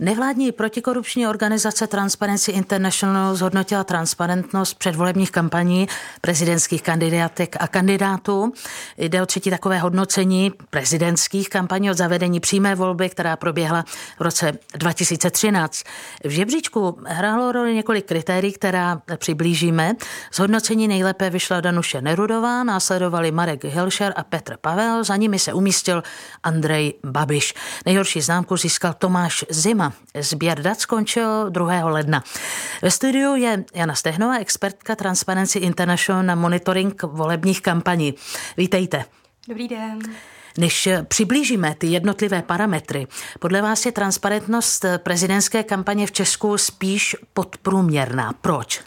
Nevládní protikorupční organizace Transparency International zhodnotila transparentnost předvolebních kampaní prezidentských kandidátek a kandidátů. Jde o třetí takové hodnocení prezidentských kampaní od zavedení přímé volby, která proběhla v roce 2013. V žebříčku hrálo roli několik kritérií, která přiblížíme. Zhodnocení nejlépe vyšla Danuše Nerudová, následovali Marek Hilšer a Petr Pavel, za nimi se umístil Andrej Babiš. Nejhorší známku získal Tomáš Zima. Sběr dat skončil 2. ledna. Ve studiu je Jana Stehnová, expertka Transparency International na monitoring volebních kampaní. Vítejte. Dobrý den. Než přiblížíme ty jednotlivé parametry, podle vás je transparentnost prezidentské kampaně v Česku spíš podprůměrná. Proč?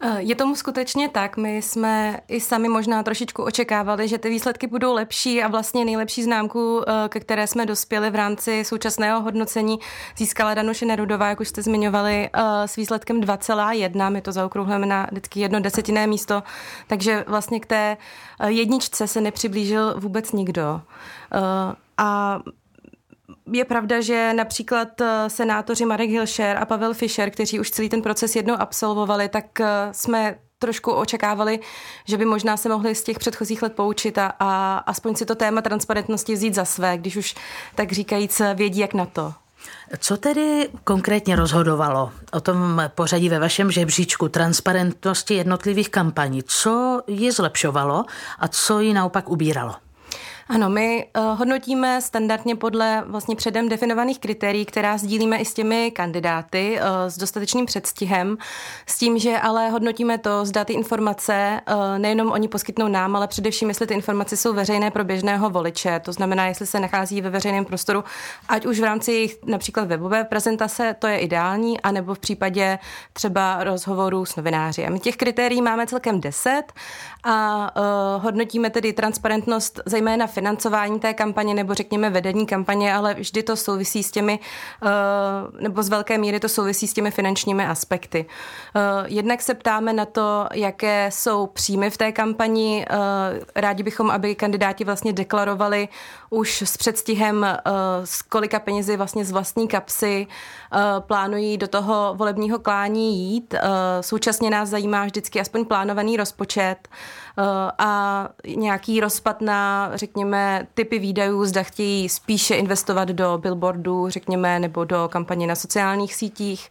Eh, je tomu skutečně tak. My jsme i sami možná trošičku očekávali, že ty výsledky budou lepší a vlastně nejlepší známku, eh, ke které jsme dospěli v rámci současného hodnocení, získala Danuše Nerudová, jak už jste zmiňovali, eh, s výsledkem 2,1. My to zaokrouhleme na vždycky jedno desetinné místo, takže vlastně k té jedničce se nepřiblížil vůbec nikdo. A je pravda, že například eh, senátoři Marek Hilšer a Pavel Fischer, kteří už celý ten proces jednou absolvovali, tak eh, jsme trošku očekávali, že by možná se mohli z těch předchozích let poučit a, a aspoň si to téma transparentnosti vzít za své, když už tak říkajíc vědí, jak na to. Co tedy konkrétně rozhodovalo o tom pořadí ve vašem žebříčku transparentnosti jednotlivých kampaní? Co ji zlepšovalo a co ji naopak ubíralo? Ano, my uh, hodnotíme standardně podle vlastně předem definovaných kritérií, která sdílíme i s těmi kandidáty uh, s dostatečným předstihem, s tím, že ale hodnotíme to, zda ty informace uh, nejenom oni poskytnou nám, ale především, jestli ty informace jsou veřejné pro běžného voliče, to znamená, jestli se nachází ve veřejném prostoru, ať už v rámci jejich například webové prezentace, to je ideální, anebo v případě třeba rozhovorů s novináři. A my těch kritérií máme celkem deset a uh, hodnotíme tedy transparentnost zejména financování té kampaně nebo řekněme vedení kampaně, ale vždy to souvisí s těmi, uh, nebo z velké míry to souvisí s těmi finančními aspekty. Uh, jednak se ptáme na to, jaké jsou příjmy v té kampani. Uh, rádi bychom, aby kandidáti vlastně deklarovali už s předstihem, s kolika penězi vlastně z vlastní kapsy plánují do toho volebního klání jít. Současně nás zajímá vždycky aspoň plánovaný rozpočet a nějaký rozpad na, řekněme, typy výdajů, zda chtějí spíše investovat do billboardů, řekněme, nebo do kampaně na sociálních sítích.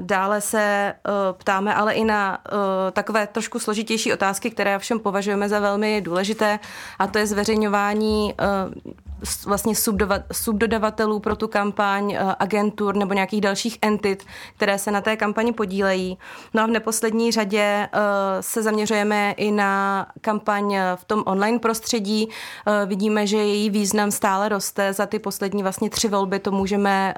Dále se ptáme ale i na takové trošku složitější otázky, které všem považujeme za velmi důležité, a to je zveřejňování vlastně subdodavatelů pro tu kampaň, eh, agentur nebo nějakých dalších entit, které se na té kampani podílejí. No a v neposlední řadě eh, se zaměřujeme i na kampaň v tom online prostředí. Eh, vidíme, že její význam stále roste. Za ty poslední vlastně tři volby to můžeme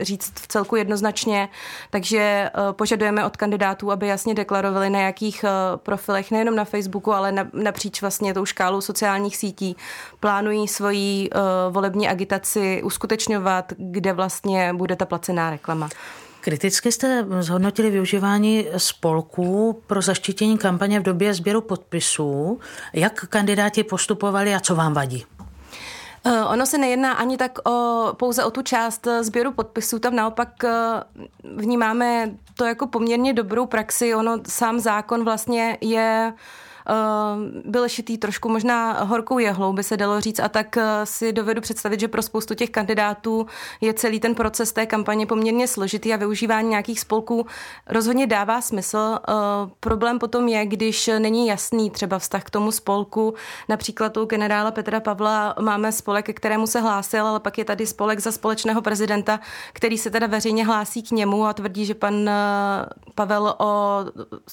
říct v celku jednoznačně. Takže požadujeme od kandidátů, aby jasně deklarovali, na jakých profilech, nejenom na Facebooku, ale napříč vlastně tou škálou sociálních sítí plánují svoji uh, volební agitaci uskutečňovat, kde vlastně bude ta placená reklama. Kriticky jste zhodnotili využívání spolků pro zaštítění kampaně v době sběru podpisů. Jak kandidáti postupovali a co vám vadí? Eh, ono se nejedná ani tak o, pouze o tu část sběru podpisů, tam naopak eh, vnímáme to jako poměrně dobrou praxi. Ono sám zákon vlastně je uh, Eh, byl šitý trošku možná horkou jehlou, by se dalo říct, a tak eh, si dovedu představit, že pro spoustu těch kandidátů je celý ten proces té kampaně poměrně složitý a využívání nějakých spolků rozhodně dává smysl. Eh, problém potom je, když není jasný třeba vztah k tomu spolku. Například u generála Petra Pavla máme spolek, ke kterému se hlásil, ale pak je tady spolek za společného prezidenta, který se teda veřejně hlásí k němu a tvrdí, že pan Pavel o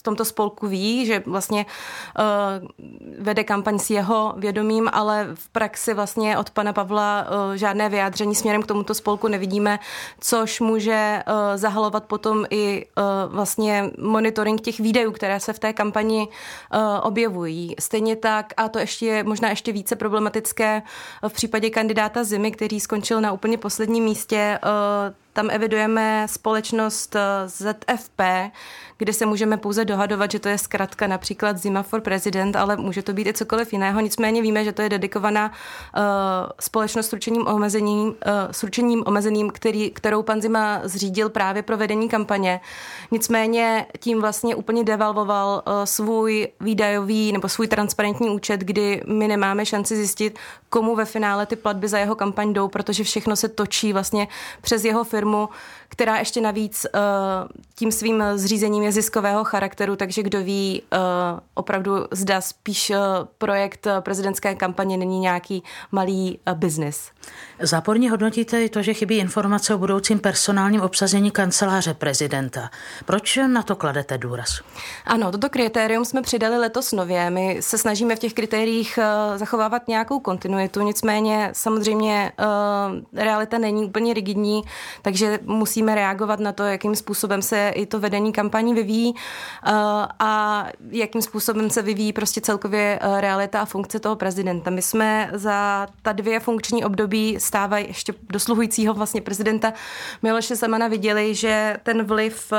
tomto spolku ví, že vlastně Eh, vede kampaň s jeho vědomím, ale v praxi vlastně od pana Pavla eh, žádné vyjádření směrem k tomuto spolku nevidíme, což může eh, zahalovat potom i vlastně monitoring těch výdajů, které se v té kampani objevují. Stejně tak, a to ještě je možná ještě více problematické v případě kandidáta Zimy, který skončil na úplně posledním místě, tam evidujeme společnost ZFP, kde se můžeme pouze dohadovat, že to je zkrátka například Zima for President, ale může to být i cokoliv jiného. Nicméně víme, že to je dedikovaná uh, společnost s ručením omezeným, uh, s ručením omezeným který, kterou pan Zima zřídil právě pro vedení kampaně. Nicméně tím vlastně úplně devalvoval uh, svůj výdajový nebo svůj transparentní účet, kdy my nemáme šanci zjistit, komu ve finále ty platby za jeho kampaň jdou, protože všechno se točí vlastně přes jeho firmu, která ještě navíc uh, tím svým zřízením je ziskového charakteru, takže kdo ví, uh, opravdu zda spíš uh, projekt prezidentské kampaně není nějaký malý uh, biznis. Záporně hodnotíte i to, že chybí informace o budoucím personálním obsazení kanceláře prezidenta. Proč na to kladete důraz? Ano, toto kritérium jsme přidali letos nově. My se snažíme v těch kritériích zachovávat nějakou kontinuitu, nicméně samozřejmě realita není úplně rigidní, takže musíme reagovat na to, jakým způsobem se i to vedení kampaní vyvíjí a jakým způsobem se vyvíjí prostě celkově realita a funkce toho prezidenta. My jsme za ta dvě funkční období stávají ještě dosluhujícího vlastně prezidenta Miloše Semana viděli, že ten vliv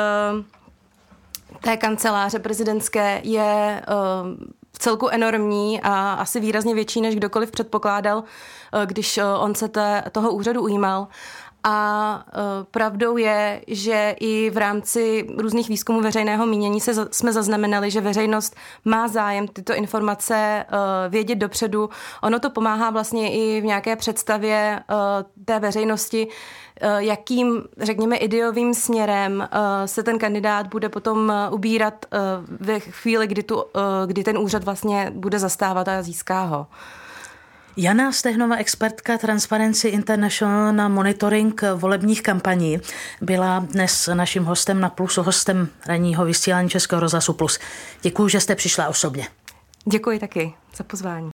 té kanceláře prezidentské je v celku enormní a asi výrazně větší, než kdokoliv předpokládal, když on se té, toho úřadu ujímal. A uh, pravdou je, že i v rámci různých výzkumů veřejného mínění se jsme zaznamenali, že veřejnost má zájem tyto informace uh, vědět dopředu. Ono to pomáhá vlastně i v nějaké představě uh, té veřejnosti, jakým, řekněme, ideovým směrem se ten kandidát bude potom ubírat ve chvíli, kdy, tu, kdy ten úřad vlastně bude zastávat a získá ho. Jana Stehnová, expertka Transparency International na monitoring volebních kampaní, byla dnes naším hostem na Plusu, hostem ranního vysílání Českého rozhlasu Plus. Děkuji, že jste přišla osobně. Děkuji taky za pozvání.